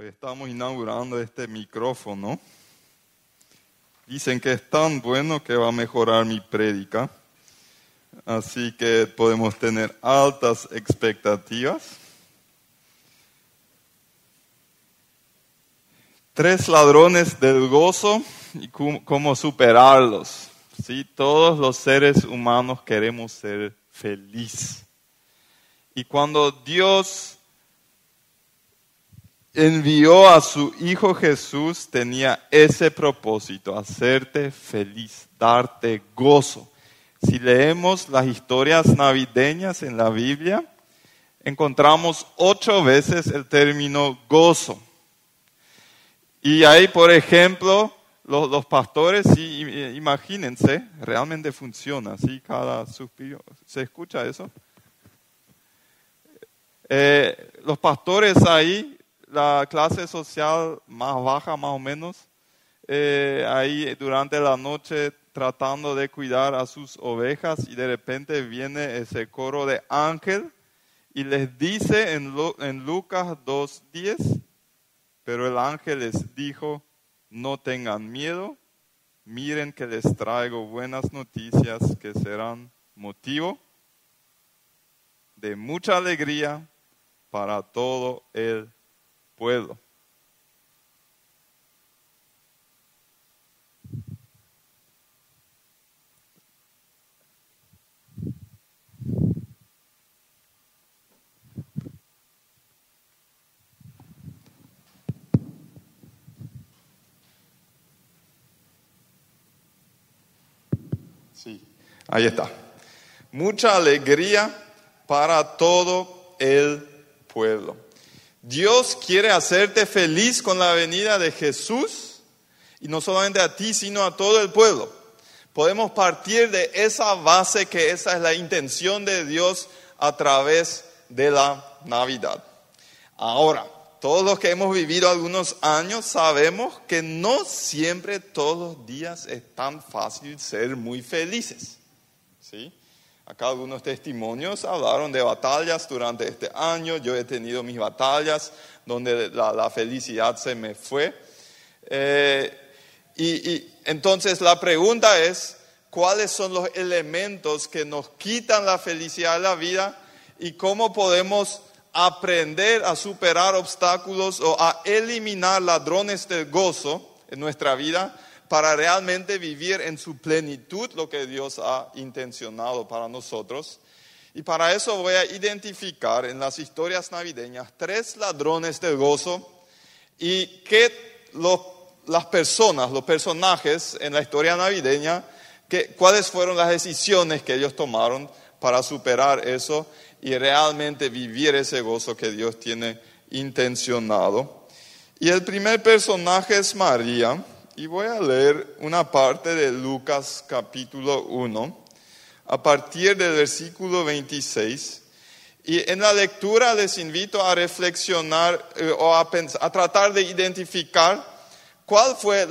Hoy estamos inaugurando este micrófono. Dicen que es tan bueno que va a mejorar mi prédica. Así que podemos tener altas expectativas. Tres ladrones del gozo y cómo superarlos. ¿Sí? Todos los seres humanos queremos ser felices. Y cuando Dios envió a su Hijo Jesús tenía ese propósito, hacerte feliz, darte gozo. Si leemos las historias navideñas en la Biblia, encontramos ocho veces el término gozo. Y ahí, por ejemplo, los, pastores, imagínense, realmente funciona, ¿sí? Cada suspiro. ¿Se escucha eso? Eh, los pastores ahí la clase social más baja, más o menos, eh, ahí durante la noche tratando de cuidar a sus ovejas y de repente viene ese coro de ángel y les dice en, en Lucas 2.10, pero el ángel les dijo, no tengan miedo, miren que les traigo buenas noticias que serán motivo de mucha alegría para todo el puedo. Sí, ahí está. Mucha alegría para todo el pueblo. Dios quiere hacerte feliz con la venida de Jesús y no solamente a ti, sino a todo el pueblo. Podemos partir de esa base que esa es la intención de Dios a través de la Navidad. Ahora, todos los que hemos vivido algunos años sabemos que no siempre todos los días es tan fácil ser muy felices. ¿Sí? Acá algunos testimonios hablaron de batallas durante este año. Yo he tenido mis batallas donde la, felicidad se me fue. Eh, y, entonces la pregunta es, ¿cuáles son los elementos que nos quitan la felicidad de la vida y cómo podemos aprender a superar obstáculos o a eliminar ladrones del gozo en nuestra vida para realmente vivir en su plenitud lo que Dios ha intencionado para nosotros. Y para eso voy a identificar en las historias navideñas tres ladrones del gozo y que las personas, los personajes en la historia navideña, cuáles fueron las decisiones que ellos tomaron para superar eso y realmente vivir ese gozo que Dios tiene intencionado. Y el primer personaje es María. Y voy a leer una parte de Lucas capítulo 1, a partir del versículo 26. Y en la lectura les invito a reflexionar eh, o a, a, tratar de identificar cuál fue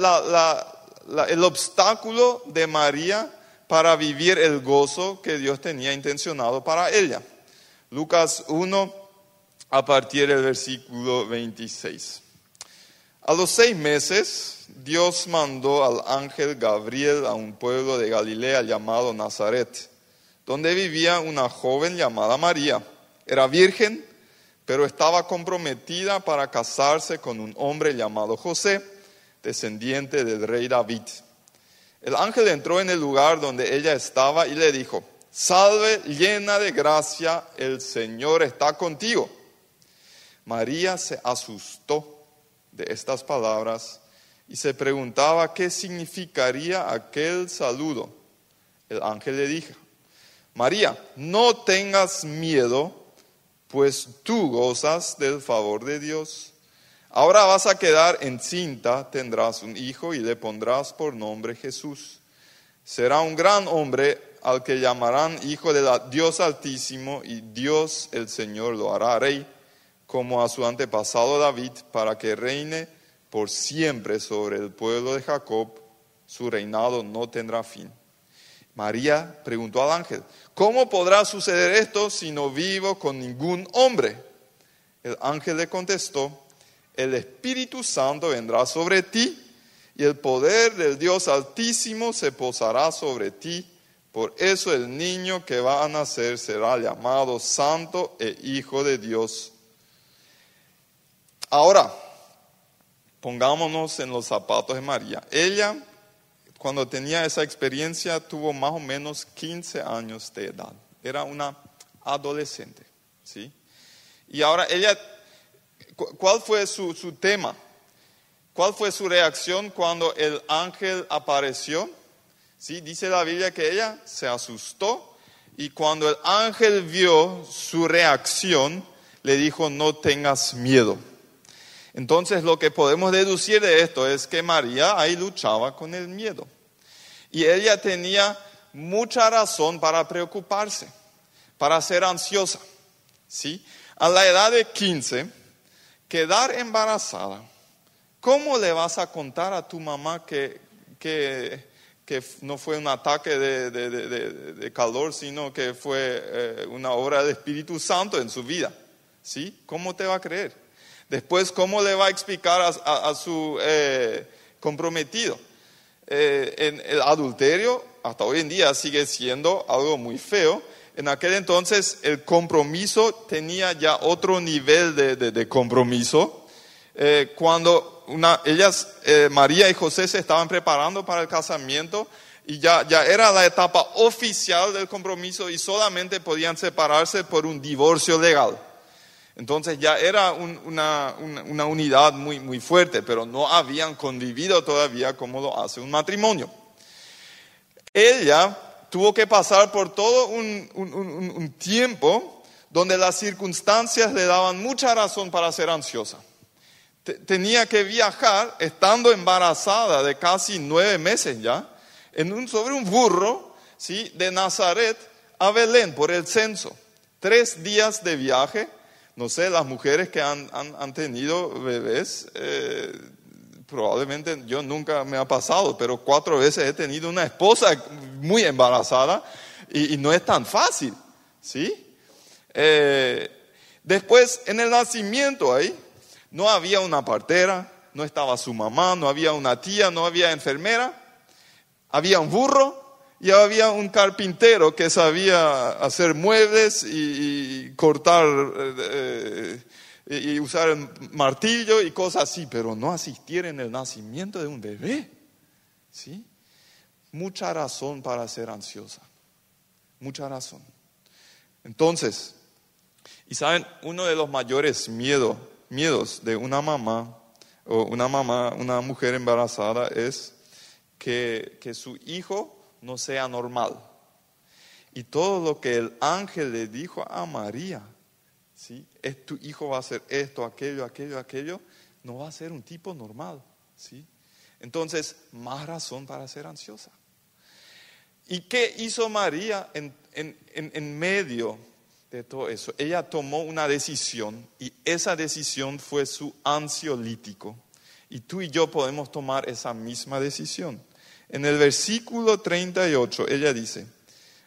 el obstáculo de María para vivir el gozo que Dios tenía intencionado para ella. Lucas 1, a partir del versículo 26. A los seis meses, Dios mandó al ángel Gabriel a un pueblo de Galilea llamado Nazaret, donde vivía una joven llamada María. Era virgen, pero estaba comprometida para casarse con un hombre llamado José, descendiente del rey David. El ángel entró en el lugar donde ella estaba y le dijo, Salve llena de gracia, el Señor está contigo. María se asustó de estas palabras y se preguntaba qué significaría aquel saludo. El ángel le dijo, María, no tengas miedo, pues tú gozas del favor de Dios. Ahora vas a quedar encinta, tendrás un hijo y le pondrás por nombre Jesús. Será un gran hombre al que llamarán hijo de Dios Altísimo y Dios el Señor lo hará rey, como a su antepasado David, para que reine por siempre sobre el pueblo de Jacob, su reinado no tendrá fin. María preguntó al ángel, ¿cómo podrá suceder esto si no vivo con ningún hombre? El ángel le contestó, el Espíritu Santo vendrá sobre ti y el poder del Dios Altísimo se posará sobre ti. Por eso el niño que va a nacer será llamado Santo e Hijo de Dios. Ahora, pongámonos en los zapatos de María. Ella, cuando tenía esa experiencia, tuvo más o menos 15 años de edad. Era una adolescente, ¿sí? Y ahora ella, ¿cuál fue su, su tema? ¿Cuál fue su reacción cuando el ángel apareció? ¿Sí? Dice la Biblia que ella se asustó y cuando el ángel vio su reacción, le dijo, no tengas miedo. Entonces lo que podemos deducir de esto es que María ahí luchaba con el miedo. Y ella tenía mucha razón para preocuparse, para ser ansiosa. ¿sí? A la edad de 15, quedar embarazada, ¿cómo le vas a contar a tu mamá que, que, no fue un ataque de, de, calor, sino que fue eh, una obra del Espíritu Santo en su vida? ¿Sí? ¿Cómo te va a creer? Después, ¿cómo le va a explicar a, su eh, comprometido? Eh, en el adulterio, hasta hoy en día, sigue siendo algo muy feo. En aquel entonces, el compromiso tenía ya otro nivel de, compromiso. Eh, cuando ellas, María y José, se estaban preparando para el casamiento, y ya, era la etapa oficial del compromiso y solamente podían separarse por un divorcio legal. Entonces ya era una, unidad muy, fuerte, pero no habían convivido todavía como lo hace un matrimonio. Ella tuvo que pasar por todo un, tiempo donde las circunstancias le daban mucha razón para ser ansiosa. Tenía que viajar, estando embarazada de casi nueve meses ya, sobre un burro ¿sí? de Nazaret a Belén por el censo. Tres días de viaje no sé, las mujeres que han, tenido bebés, eh, probablemente yo nunca me ha pasado, pero cuatro veces he tenido una esposa muy embarazada y, no es tan fácil, ¿sí? Eh, después, en el nacimiento ahí, no había una partera, no estaba su mamá, no había una tía, no había enfermera, había un burro y había un carpintero que sabía hacer muebles y, cortar eh, eh, y usar el martillo y cosas así, pero no asistir en el nacimiento de un bebé. ¿Sí? Mucha razón para ser ansiosa. Mucha razón. Entonces, y saben, uno de los mayores miedos, miedos de una mamá o una mamá, una mujer embarazada es que, que su hijo no sea normal. Y todo lo que el ángel le dijo a María, ¿sí? Es tu hijo va a hacer esto, aquello, aquello, aquello, no va a ser un tipo normal, ¿sí? Entonces, más razón para ser ansiosa. ¿Y qué hizo María en, en medio de todo eso? Ella tomó una decisión y esa decisión fue su ansiolítico. Y tú y yo podemos tomar esa misma decisión. En el versículo 38 ella dice,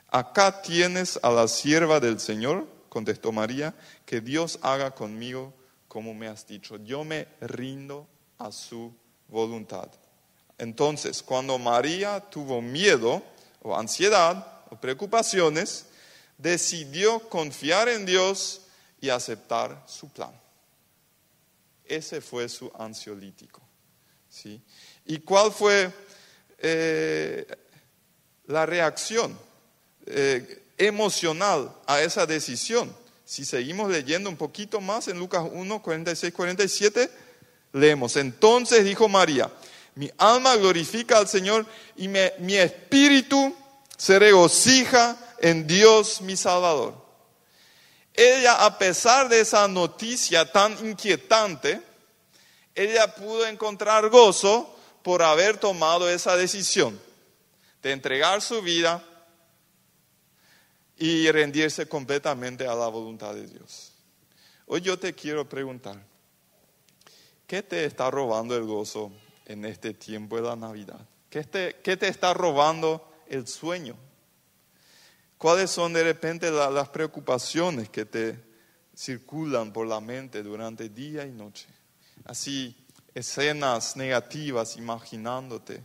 acá tienes a la sierva del Señor, contestó María, que Dios haga conmigo como me has dicho. Yo me rindo a su voluntad. Entonces, cuando María tuvo miedo o ansiedad o preocupaciones, decidió confiar en Dios y aceptar su plan. Ese fue su ansiolítico. ¿sí? ¿Y cuál fue eh, la reacción eh, emocional a esa decisión. Si seguimos leyendo un poquito más en Lucas 1, 46, 47, leemos. Entonces dijo María, mi alma glorifica al Señor y mi espíritu se regocija en Dios mi Salvador. Ella, a pesar de esa noticia tan inquietante, ella pudo encontrar gozo por haber tomado esa decisión de entregar su vida y rendirse completamente a la voluntad de Dios. Hoy yo te quiero preguntar, ¿qué te está robando el gozo en este tiempo de la Navidad? ¿Qué te, qué te está robando el sueño? ¿Cuáles son de repente las preocupaciones que te circulan por la mente durante día y noche? así escenas negativas imaginándote,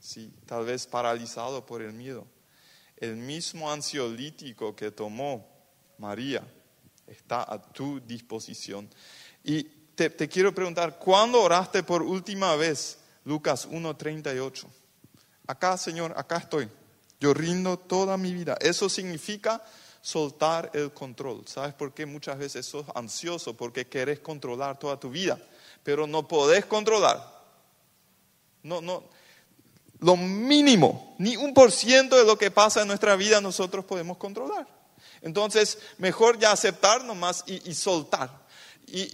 ¿sí? tal vez paralizado por el miedo. El mismo ansiolítico que tomó María está a tu disposición. Y te, te quiero preguntar, ¿cuándo oraste por última vez? Lucas 1.38. Acá, Señor, acá estoy. Yo rindo toda mi vida. Eso significa soltar el control. ¿Sabes por qué muchas veces sos ansioso? Porque querés controlar toda tu vida, pero no podés controlar. No, no. Lo mínimo, ni un por ciento de lo que pasa en nuestra vida nosotros podemos controlar. Entonces, mejor ya aceptar nomás y, y soltar. Y,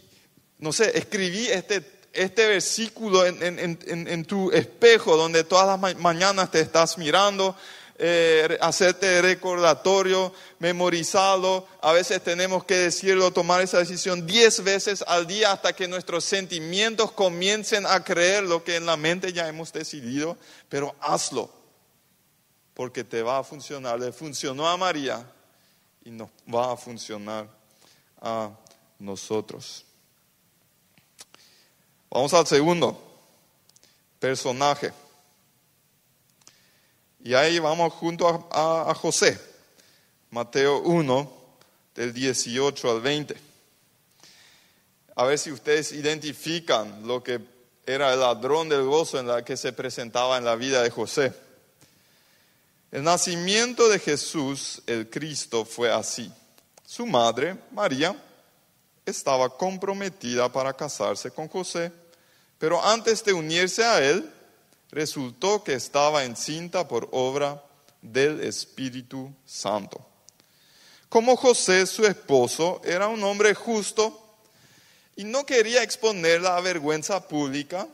no sé, escribí este, este versículo en, en, en, en, tu espejo donde todas las mañanas te estás mirando eh, hacerte recordatorio, memorizarlo. A veces tenemos que decirlo, tomar esa decisión diez veces al día hasta que nuestros sentimientos comiencen a creer lo que en la mente ya hemos decidido. Pero hazlo, porque te va a funcionar. Le funcionó a María y nos va a funcionar a nosotros. Vamos al segundo personaje. Y ahí vamos junto a, José, Mateo 1, del 18 al 20. A ver si ustedes identifican lo que era el ladrón del gozo en la que se presentaba en la vida de José. El nacimiento de Jesús, el Cristo, fue así. Su madre, María, estaba comprometida para casarse con José, pero antes de unirse a él, resultó que estaba encinta por obra del Espíritu Santo. Como José, su esposo, era un hombre justo y no quería exponerla a vergüenza pública,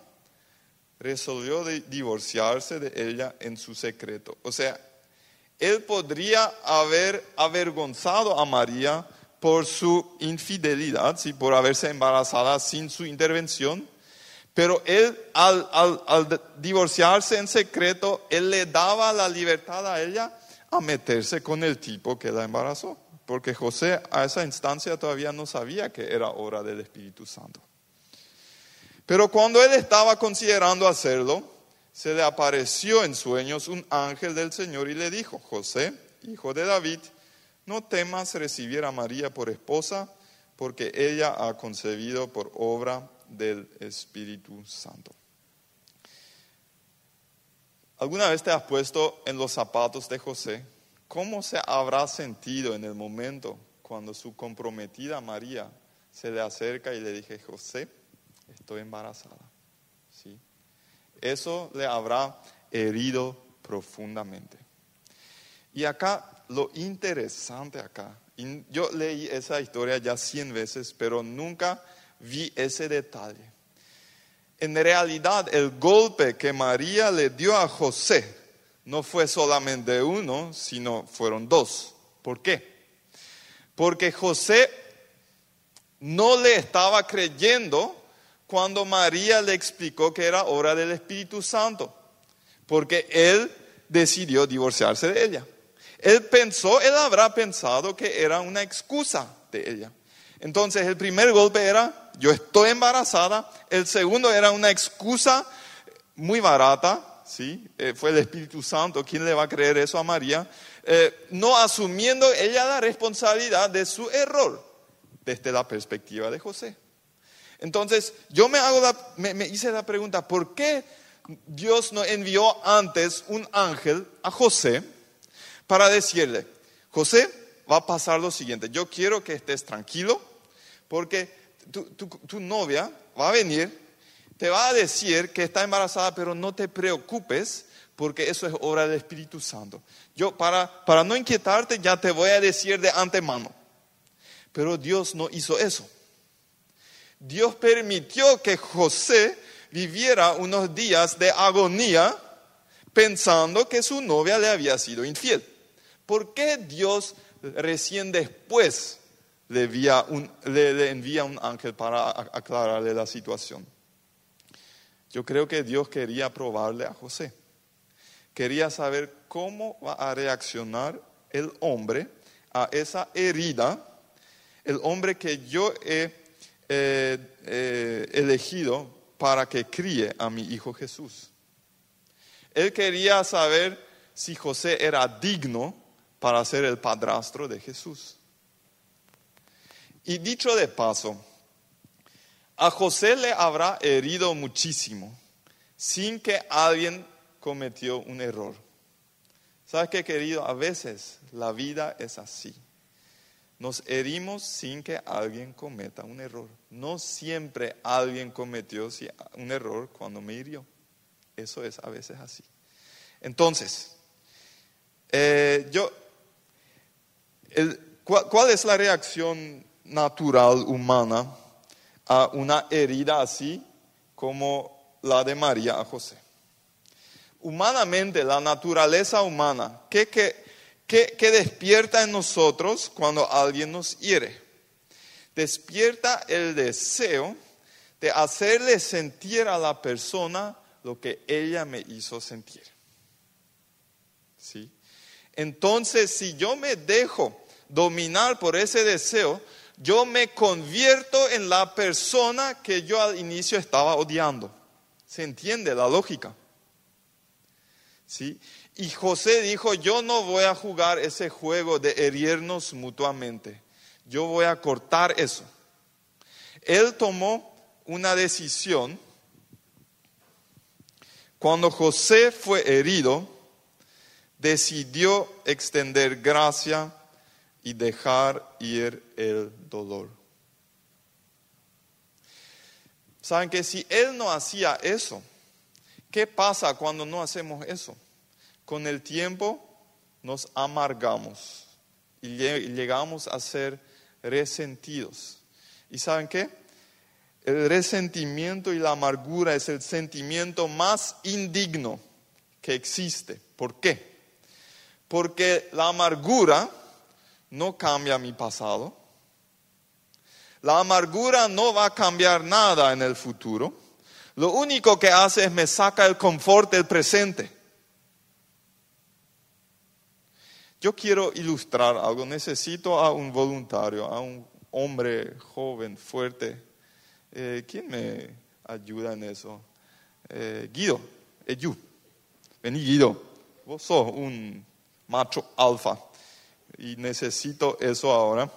resolvió divorciarse de ella en su secreto. O sea, él podría haber avergonzado a María por su infidelidad, ¿sí? por haberse embarazada sin su intervención, pero él, al, divorciarse en secreto, él le daba la libertad a ella a meterse con el tipo que la embarazó. Porque José a esa instancia todavía no sabía que era hora del Espíritu Santo. Pero cuando él estaba considerando hacerlo, se le apareció en sueños un ángel del Señor y le dijo, José, hijo de David, no temas recibir a María por esposa, porque ella ha concebido por obra del Espíritu Santo. ¿Alguna vez te has puesto en los zapatos de José? ¿Cómo se habrá sentido en el momento cuando su comprometida María se le acerca y le dije, José, estoy embarazada? ¿Sí? Eso le habrá herido profundamente. Y acá, lo interesante acá, yo leí esa historia ya cien veces, pero nunca vi ese detalle. En realidad, el golpe que María le dio a José no fue solamente uno, sino fueron dos. ¿Por qué? Porque José no le estaba creyendo cuando María le explicó que era obra del Espíritu Santo, porque él decidió divorciarse de ella. Él pensó, él habrá pensado que era una excusa de ella. Entonces el primer golpe era, yo estoy embarazada. El segundo era una excusa muy barata, ¿sí? Eh, fue el Espíritu Santo, ¿quién le va a creer eso a María? Eh, no asumiendo ella la responsabilidad de su error desde la perspectiva de José. Entonces yo me, hago me, me hice la pregunta, ¿por qué Dios no envió antes un ángel a José para decirle, José, va a pasar lo siguiente, yo quiero que estés tranquilo, porque tu, novia va a venir, te va a decir que está embarazada, pero no te preocupes porque eso es obra del Espíritu Santo. Yo para, para no inquietarte ya te voy a decir de antemano. Pero Dios no hizo eso. Dios permitió que José viviera unos días de agonía pensando que su novia le había sido infiel. ¿Por qué Dios recién después le envía un, ángel para aclararle la situación. Yo creo que Dios quería probarle a José. Quería saber cómo va a reaccionar el hombre a esa herida, el hombre que yo he eh, eh, elegido para que críe a mi hijo Jesús. Él quería saber si José era digno para ser el padrastro de Jesús. Y dicho de paso, a José le habrá herido muchísimo sin que alguien cometió un error. ¿Sabes qué, querido? A veces la vida es así. Nos herimos sin que alguien cometa un error. No siempre alguien cometió un error cuando me hirió. Eso es a veces así. Entonces, eh, yo, ¿cuál es la reacción natural humana a una herida así como la de María a José? Humanamente, la naturaleza humana, ¿qué, qué despierta en nosotros cuando alguien nos hiere? Despierta el deseo de hacerle sentir a la persona lo que ella me hizo sentir. ¿Sí? Entonces, si yo me dejo dominar por ese deseo, yo me convierto en la persona que yo al inicio estaba odiando. ¿Se entiende la lógica? ¿Sí? Y José dijo, yo no voy a jugar ese juego de herirnos mutuamente. Yo voy a cortar eso. Él tomó una decisión. Cuando José fue herido, decidió extender gracia y dejar ir el dolor. Saben que si Él no hacía eso, ¿qué pasa cuando no hacemos eso? Con el tiempo nos amargamos y llegamos a ser resentidos. ¿Y saben qué? El resentimiento y la amargura es el sentimiento más indigno que existe. ¿Por qué? Porque la amargura no cambia mi pasado. La amargura no va a cambiar nada en el futuro. Lo único que hace es me saca el confort del presente. Yo quiero ilustrar algo. Necesito a un voluntario, a un hombre joven, fuerte. Eh, ¿Quién me ayuda en eso? Eh, Guido, Eyu. Vení, Guido. Vos sos un macho alfa y necesito eso ahora.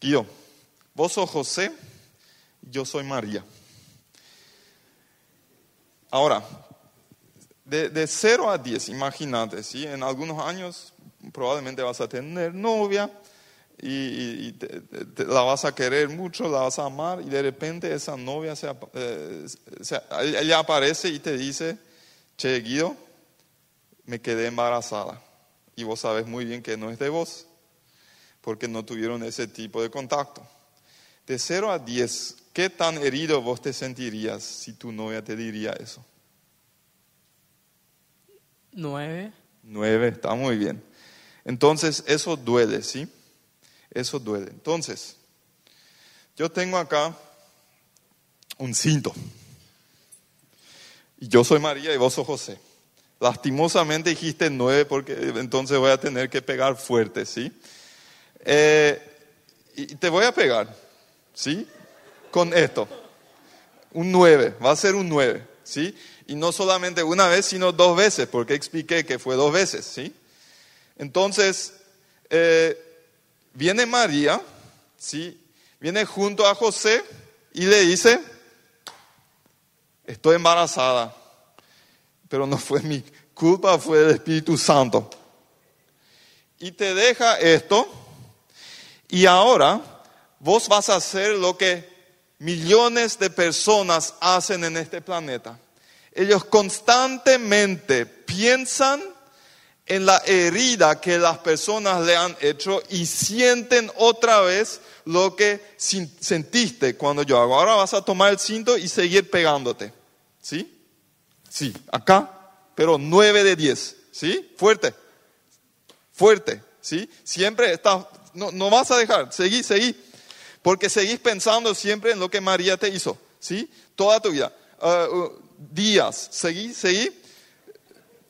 Guido, vos sos José, yo soy María. Ahora, de, de 0 a 10, imagínate, ¿sí? en algunos años probablemente vas a tener novia y, la vas a querer mucho, la vas a amar y de repente esa novia se, eh, ella aparece y te dice, che Guido, me quedé embarazada. Y vos sabes muy bien que no es de vos porque no tuvieron ese tipo de contacto. De 0 a 10, ¿qué tan herido vos te sentirías si tu novia te diría eso? 9. 9, está muy bien. Entonces, eso duele, ¿sí? Eso duele. Entonces, yo tengo acá un cinto. Y yo soy María y vos sos José. Lastimosamente dijiste nueve porque entonces voy a tener que pegar fuerte, ¿sí? Eh, y te voy a pegar, ¿sí? Con esto. Un 9, va a ser un 9, ¿sí? Y no solamente una vez, sino dos veces, porque expliqué que fue dos veces, ¿sí? Entonces, eh, viene María, ¿sí? Viene junto a José y le dice, estoy embarazada, pero no fue mi culpa, fue el Espíritu Santo. Y te deja esto y ahora vos vas a hacer lo que millones de personas hacen en este planeta. Ellos constantemente piensan en la herida que las personas le han hecho y sienten otra vez lo que sentiste cuando yo hago. Ahora vas a tomar el cinto y seguir pegándote. ¿Sí? Sí, acá, pero nueve de diez. ¿Sí? Fuerte. Fuerte. ¿Sí? Siempre estás no, no vas a dejar, seguí, seguí. Porque seguís pensando siempre en lo que María te hizo. ¿sí? Toda tu vida. Uh, uh, días, seguí, seguí.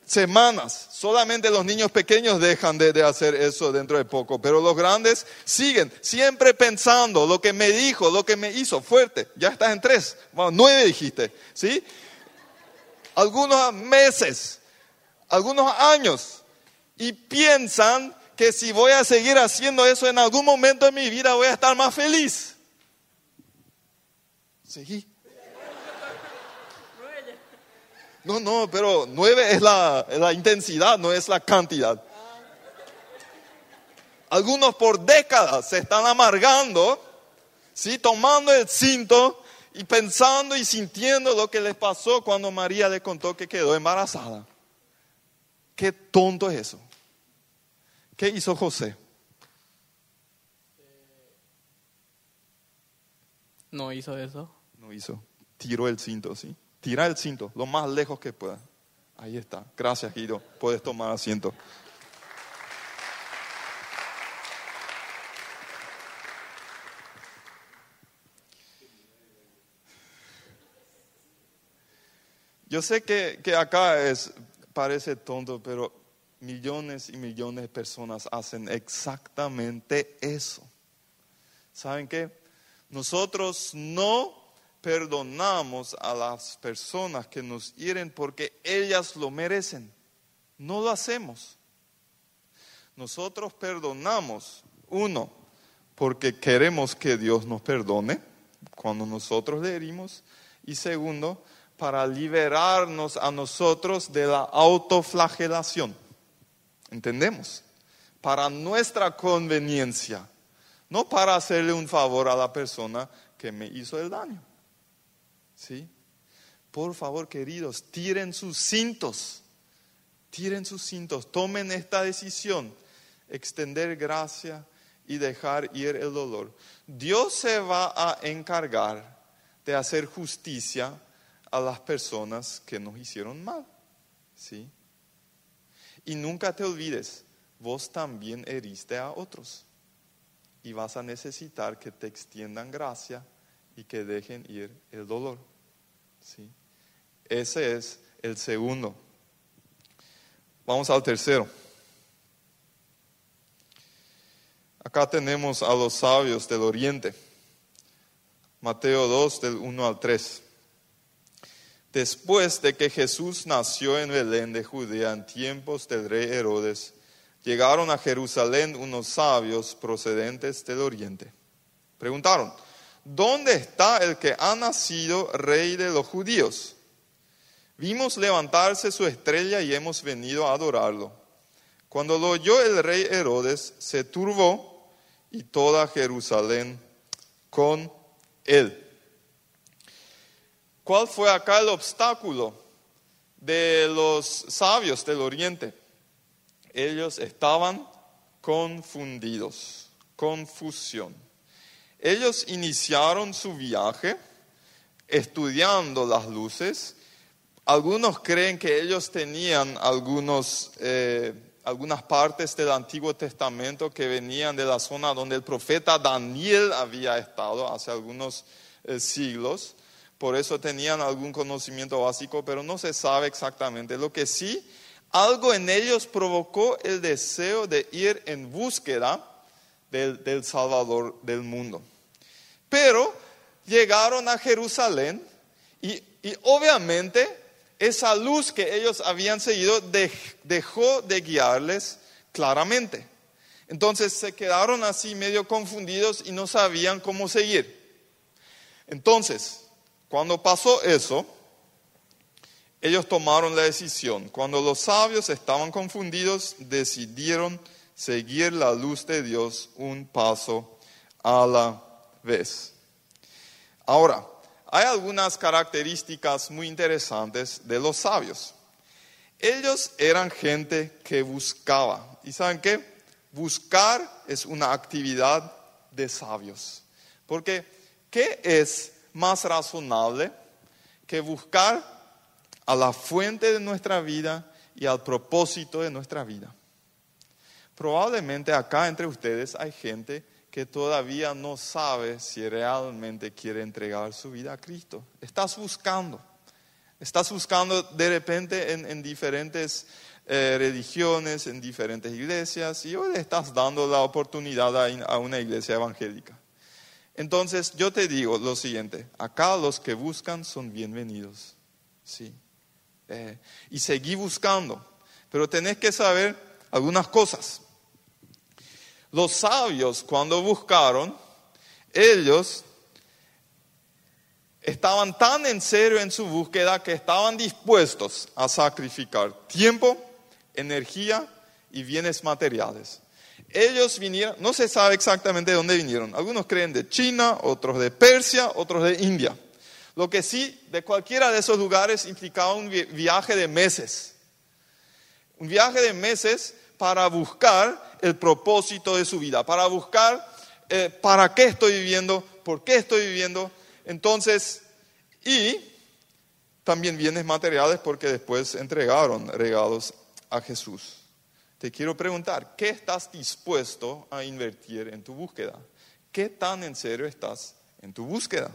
Semanas. Solamente los niños pequeños dejan de, hacer eso dentro de poco, pero los grandes siguen siempre pensando lo que me dijo, lo que me hizo fuerte. Ya estás en tres, bueno, nueve dijiste, ¿sí? Algunos meses, algunos años, y piensan que si voy a seguir haciendo eso en algún momento de mi vida voy a estar más feliz. Seguí. No, no, pero nueve es la, la intensidad, no es la cantidad. Algunos por décadas se están amargando, ¿sí? tomando el cinto y pensando y sintiendo lo que les pasó cuando María le contó que quedó embarazada. Qué tonto es eso. ¿Qué hizo José? No hizo eso. No hizo. Tiró el cinto, ¿sí? Tira el cinto lo más lejos que pueda. Ahí está. Gracias, Guido. Puedes tomar asiento. Yo sé que, que acá es, parece tonto, pero millones y millones de personas hacen exactamente eso. ¿Saben qué? Nosotros no perdonamos a las personas que nos hieren porque ellas lo merecen. No lo hacemos. Nosotros perdonamos, uno, porque queremos que Dios nos perdone cuando nosotros le herimos, y segundo, para liberarnos a nosotros de la autoflagelación. ¿Entendemos? Para nuestra conveniencia, no para hacerle un favor a la persona que me hizo el daño. ¿Sí? Por favor, queridos, tiren sus cintos, tiren sus cintos, tomen esta decisión, extender gracia y dejar ir el dolor. Dios se va a encargar de hacer justicia a las personas que nos hicieron mal. ¿Sí? Y nunca te olvides, vos también heriste a otros. Y vas a necesitar que te extiendan gracia y que dejen ir el dolor. ¿Sí? Ese es el segundo. Vamos al tercero. Acá tenemos a los sabios del oriente. Mateo 2 del 1 al 3. Después de que Jesús nació en Belén de Judea en tiempos del rey Herodes, llegaron a Jerusalén unos sabios procedentes del oriente. Preguntaron, ¿dónde está el que ha nacido rey de los judíos? Vimos levantarse su estrella y hemos venido a adorarlo. Cuando lo oyó el rey Herodes, se turbó y toda Jerusalén con él. ¿Cuál fue acá el obstáculo de los sabios del oriente? Ellos estaban confundidos, confusión. Ellos iniciaron su viaje estudiando las luces. Algunos creen que ellos tenían algunos, eh, algunas partes del Antiguo Testamento que venían de la zona donde el profeta Daniel había estado hace algunos eh, siglos. Por eso tenían algún conocimiento básico, pero no se sabe exactamente. Lo que sí, algo en ellos provocó el deseo de ir en búsqueda del, Salvador del mundo. Pero llegaron a Jerusalén y, obviamente esa luz que ellos habían seguido dejó de guiarles claramente. Entonces se quedaron así medio confundidos y no sabían cómo seguir. Entonces, cuando pasó eso, ellos tomaron la decisión. Cuando los sabios estaban confundidos, decidieron seguir la luz de Dios un paso a la vez. Ahora, hay algunas características muy interesantes de los sabios. Ellos eran gente que buscaba. ¿Y saben qué? Buscar es una actividad de sabios. Porque, ¿qué es más razonable que buscar a la fuente de nuestra vida y al propósito de nuestra vida. Probablemente acá entre ustedes hay gente que todavía no sabe si realmente quiere entregar su vida a Cristo. Estás buscando. Estás buscando de repente en, en diferentes eh, religiones, en diferentes iglesias, y hoy le estás dando la oportunidad a, a una iglesia evangélica. Entonces yo te digo lo siguiente, acá los que buscan son bienvenidos. Sí. Eh, y seguí buscando, pero tenés que saber algunas cosas. Los sabios cuando buscaron, ellos estaban tan en serio en su búsqueda que estaban dispuestos a sacrificar tiempo, energía y bienes materiales. Ellos vinieron, no se sabe exactamente de dónde vinieron. Algunos creen de China, otros de Persia, otros de India. Lo que sí, de cualquiera de esos lugares implicaba un viaje de meses. Un viaje de meses para buscar el propósito de su vida, para buscar eh, para qué estoy viviendo, por qué estoy viviendo. Entonces, y también bienes materiales porque después entregaron regalos a Jesús. Te quiero preguntar, ¿qué estás dispuesto a invertir en tu búsqueda? ¿Qué tan en serio estás en tu búsqueda?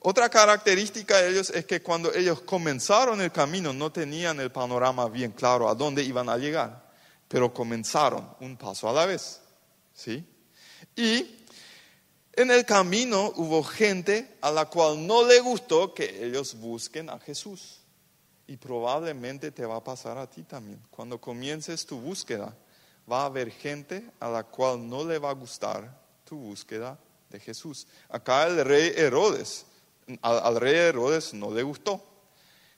Otra característica de ellos es que cuando ellos comenzaron el camino no tenían el panorama bien claro a dónde iban a llegar, pero comenzaron un paso a la vez. ¿Sí? Y en el camino hubo gente a la cual no le gustó que ellos busquen a Jesús. Y probablemente te va a pasar a ti también. Cuando comiences tu búsqueda, va a haber gente a la cual no le va a gustar tu búsqueda de Jesús. Acá el rey Herodes al, rey Herodes no le gustó.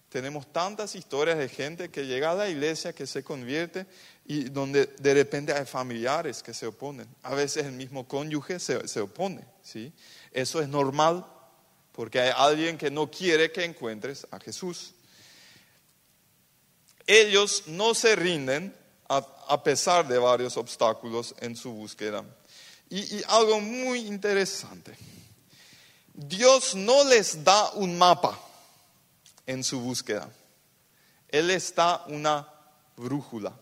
Tenemos tantas historias de gente que llega a la iglesia, que se convierte y donde de repente hay familiares que se oponen. A veces el mismo cónyuge se, se opone. ¿sí? Eso es normal porque hay alguien que no quiere que encuentres a Jesús. Ellos no se rinden a, a pesar de varios obstáculos en su búsqueda. Y, y algo muy interesante. Dios no les da un mapa en su búsqueda. Él les da una brújula.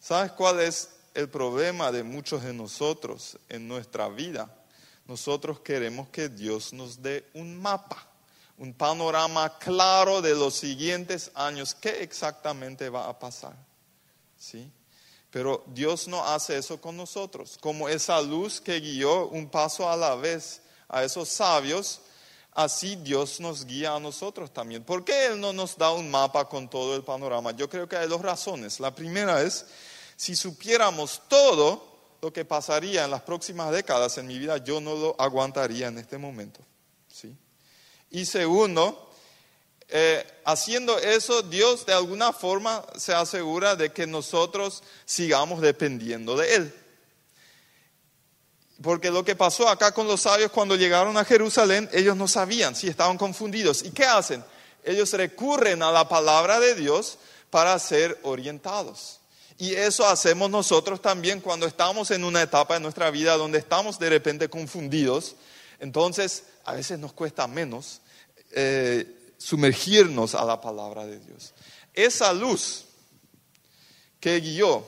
¿Sabes cuál es el problema de muchos de nosotros en nuestra vida? Nosotros queremos que Dios nos dé un mapa, un panorama claro de los siguientes años, qué exactamente va a pasar. ¿Sí? Pero Dios no hace eso con nosotros, como esa luz que guió un paso a la vez a esos sabios, así Dios nos guía a nosotros también. ¿Por qué Él no nos da un mapa con todo el panorama? Yo creo que hay dos razones. La primera es, si supiéramos todo lo que pasaría en las próximas décadas en mi vida, yo no lo aguantaría en este momento. ¿sí? Y segundo, eh, haciendo eso, Dios de alguna forma se asegura de que nosotros sigamos dependiendo de Él. Porque lo que pasó acá con los sabios cuando llegaron a Jerusalén, ellos no sabían, si estaban confundidos. ¿Y qué hacen? Ellos recurren a la palabra de Dios para ser orientados. Y eso hacemos nosotros también cuando estamos en una etapa de nuestra vida donde estamos de repente confundidos. Entonces, a veces nos cuesta menos eh, sumergirnos a la palabra de Dios. Esa luz que guió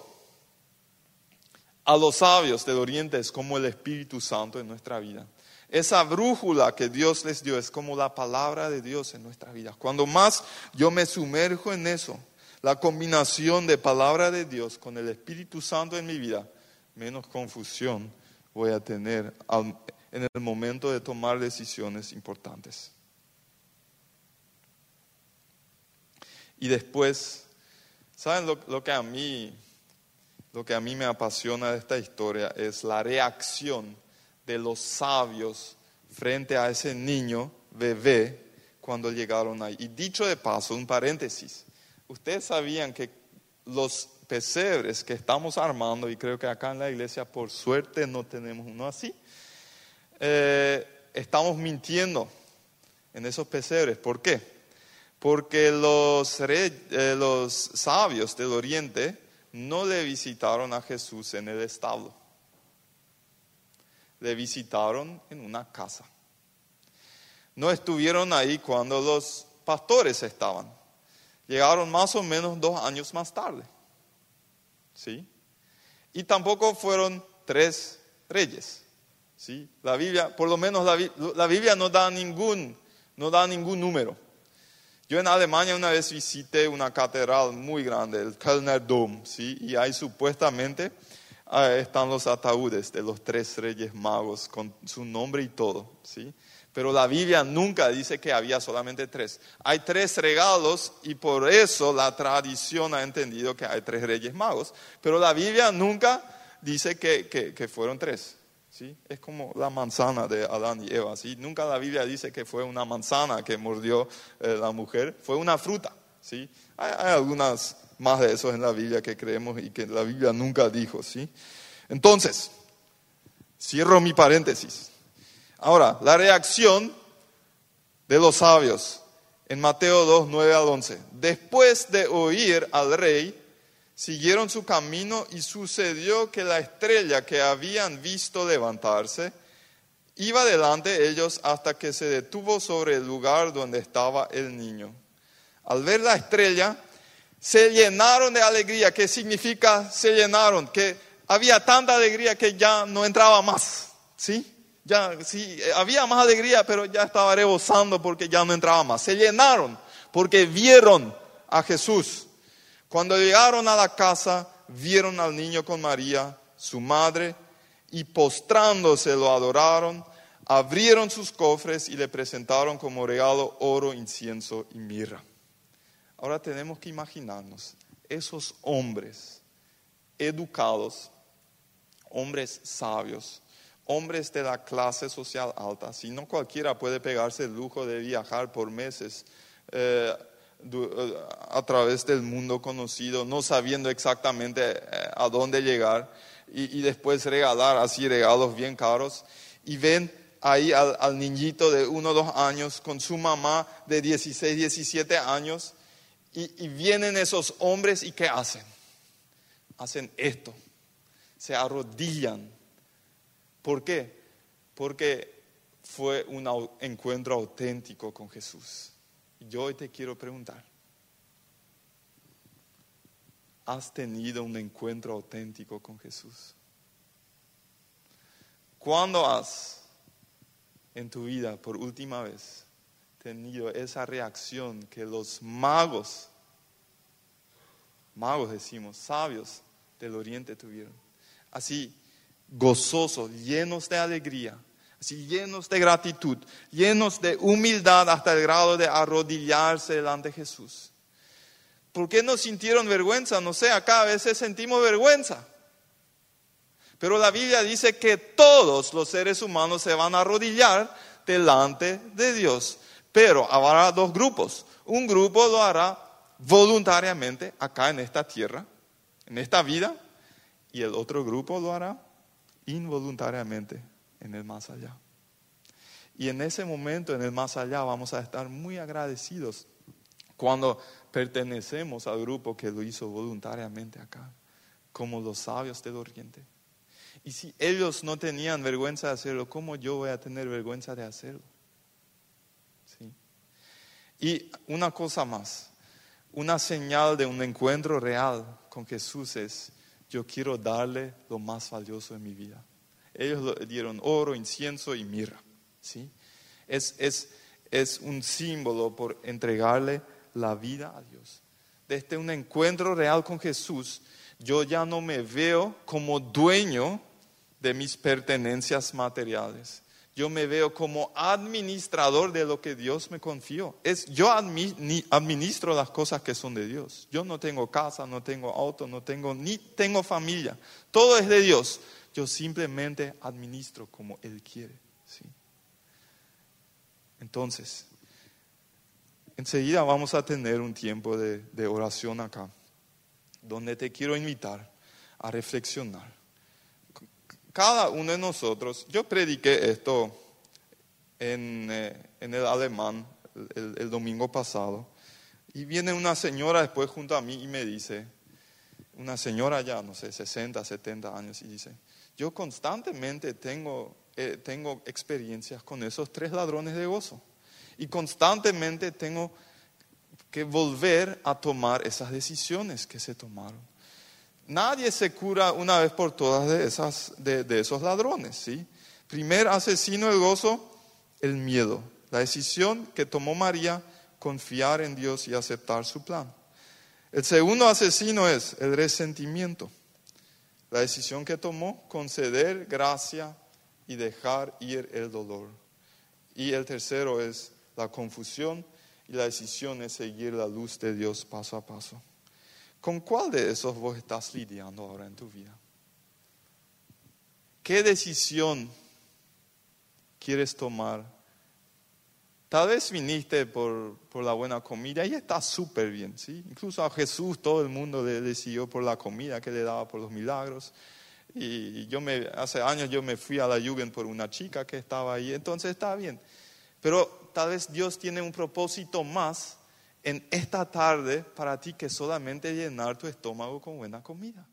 a los sabios del Oriente es como el Espíritu Santo en nuestra vida. Esa brújula que Dios les dio es como la palabra de Dios en nuestra vida. Cuando más yo me sumerjo en eso, la combinación de palabra de Dios con el Espíritu Santo en mi vida, menos confusión voy a tener en el momento de tomar decisiones importantes. Y después, ¿saben lo, que a mí lo que a mí me apasiona de esta historia es la reacción de los sabios frente a ese niño bebé cuando llegaron ahí. Y dicho de paso, un paréntesis, ustedes sabían que los pesebres que estamos armando, y creo que acá en la iglesia por suerte no tenemos uno así, eh, estamos mintiendo en esos pesebres. ¿Por qué? Porque los, eh, los sabios del oriente no le visitaron a Jesús en el establo. Le visitaron en una casa. No estuvieron ahí cuando los pastores estaban. Llegaron más o menos dos años más tarde. ¿Sí? Y tampoco fueron tres reyes. ¿sí? La Biblia, por lo menos la, la Biblia no da ningún, no da ningún número. Yo en Alemania una vez visité una catedral muy grande, el Kölner Dom, ¿sí? y ahí supuestamente ah, están los ataúdes de los tres reyes magos con su nombre y todo. ¿sí? Pero la Biblia nunca dice que había solamente tres. Hay tres regalos y por eso la tradición ha entendido que hay tres reyes magos. Pero la Biblia nunca dice que, que- fueron tres. ¿sí? Es como la manzana de Adán y Eva. ¿sí? Nunca la Biblia dice que fue una manzana que mordió eh, la mujer, fue una fruta. ¿sí? Hay, hay algunas más de esos en la Biblia que creemos y que la Biblia nunca dijo. ¿sí? Entonces, cierro mi paréntesis. Ahora, la reacción de los sabios en Mateo 2, 9 al 11. Después de oír al rey, siguieron su camino y sucedió que la estrella que habían visto levantarse iba delante de ellos hasta que se detuvo sobre el lugar donde estaba el niño. Al ver la estrella, se llenaron de alegría. ¿Qué significa se llenaron? Que había tanta alegría que ya no entraba más. ¿Sí? Ya, sí, eh, había más alegría, pero ya estaba rebosando porque ya no entraba más. Se llenaron porque vieron a Jesús. Cuando llegaron a la casa, vieron al niño con María, su madre, y postrándose lo adoraron, abrieron sus cofres y le presentaron como regalo oro, incienso y mirra. Ahora tenemos que imaginarnos esos hombres educados, hombres sabios, hombres de la clase social alta. Si no cualquiera puede pegarse el lujo de viajar por meses eh, eh, a través del mundo conocido, no sabiendo exactamente eh, a dónde llegar y, después regalar así regalos bien caros. Y ven ahí al, niñito de uno o dos años con su mamá de 16, 17 años y vienen esos hombres y ¿qué hacen? Hacen esto, se arrodillan. ¿Por qué? Porque fue un encuentro auténtico con Jesús. Yo hoy te quiero preguntar, ¿has tenido un encuentro auténtico con Jesús? ¿Cuándo has en tu vida por última vez tenido esa reacción que los magos, magos decimos, sabios del oriente tuvieron? Así, gozosos, llenos de alegría, así llenos de gratitud, llenos de humildad hasta el grado de arrodillarse delante de Jesús. ¿Por qué no sintieron vergüenza? No sé, acá a veces sentimos vergüenza. Pero la Biblia dice que todos los seres humanos se van a arrodillar delante de Dios. Pero habrá dos grupos. Un grupo lo hará voluntariamente acá en esta tierra, en esta vida, y el otro grupo lo hará involuntariamente en el más allá. Y en ese momento, en el más allá, vamos a estar muy agradecidos cuando pertenecemos al grupo que lo hizo voluntariamente acá, como los sabios del oriente. Y si ellos no tenían vergüenza de hacerlo, ¿cómo yo voy a tener vergüenza de hacerlo? ¿Sí? Y una cosa más, una señal de un encuentro real con Jesús es, yo quiero darle lo más valioso de mi vida. Ellos le dieron oro, incienso y mirra. ¿sí? Es, es, es un símbolo por entregarle la vida a Dios. Desde un encuentro real con Jesús, yo ya no me veo como dueño de mis pertenencias materiales. Yo me veo como administrador de lo que Dios me confió. Es, yo admi- ni- administro las cosas que son de Dios. Yo no tengo casa, no tengo auto, no tengo ni tengo familia. Todo es de Dios. Yo simplemente administro como Él quiere. ¿sí? Entonces, enseguida vamos a tener un tiempo de, de oración acá, donde te quiero invitar a reflexionar. Cada uno de nosotros, yo prediqué esto en, eh, el alemán el, el domingo pasado, y viene una señora después junto a mí y me dice, una señora ya, no sé, 60, 70 años, y dice, yo constantemente tengo, eh, tengo experiencias con esos tres ladrones de gozo. Y constantemente tengo que volver a tomar esas decisiones que se tomaron. Nadie se cura una vez por todas de, esas, de, esos ladrones. ¿sí? Primer asesino del gozo, el miedo. La decisión que tomó María, confiar en Dios y aceptar su plan. El segundo asesino es el resentimiento. La decisión que tomó, conceder gracia y dejar ir el dolor. Y el tercero es la confusión y la decisión es seguir la luz de Dios paso a paso. ¿Con cuál de esos vos estás lidiando ahora en tu vida? ¿Qué decisión quieres tomar? Tal vez viniste por, por la buena comida y está súper bien, ¿sí? Incluso a Jesús todo el mundo le decidió por la comida que le daba por los milagros. Y yo me, hace años yo me fui a la Jugend por una chica que estaba ahí, entonces está bien. Pero tal vez Dios tiene un propósito más en esta tarde para ti que solamente llenar tu estómago con buena comida.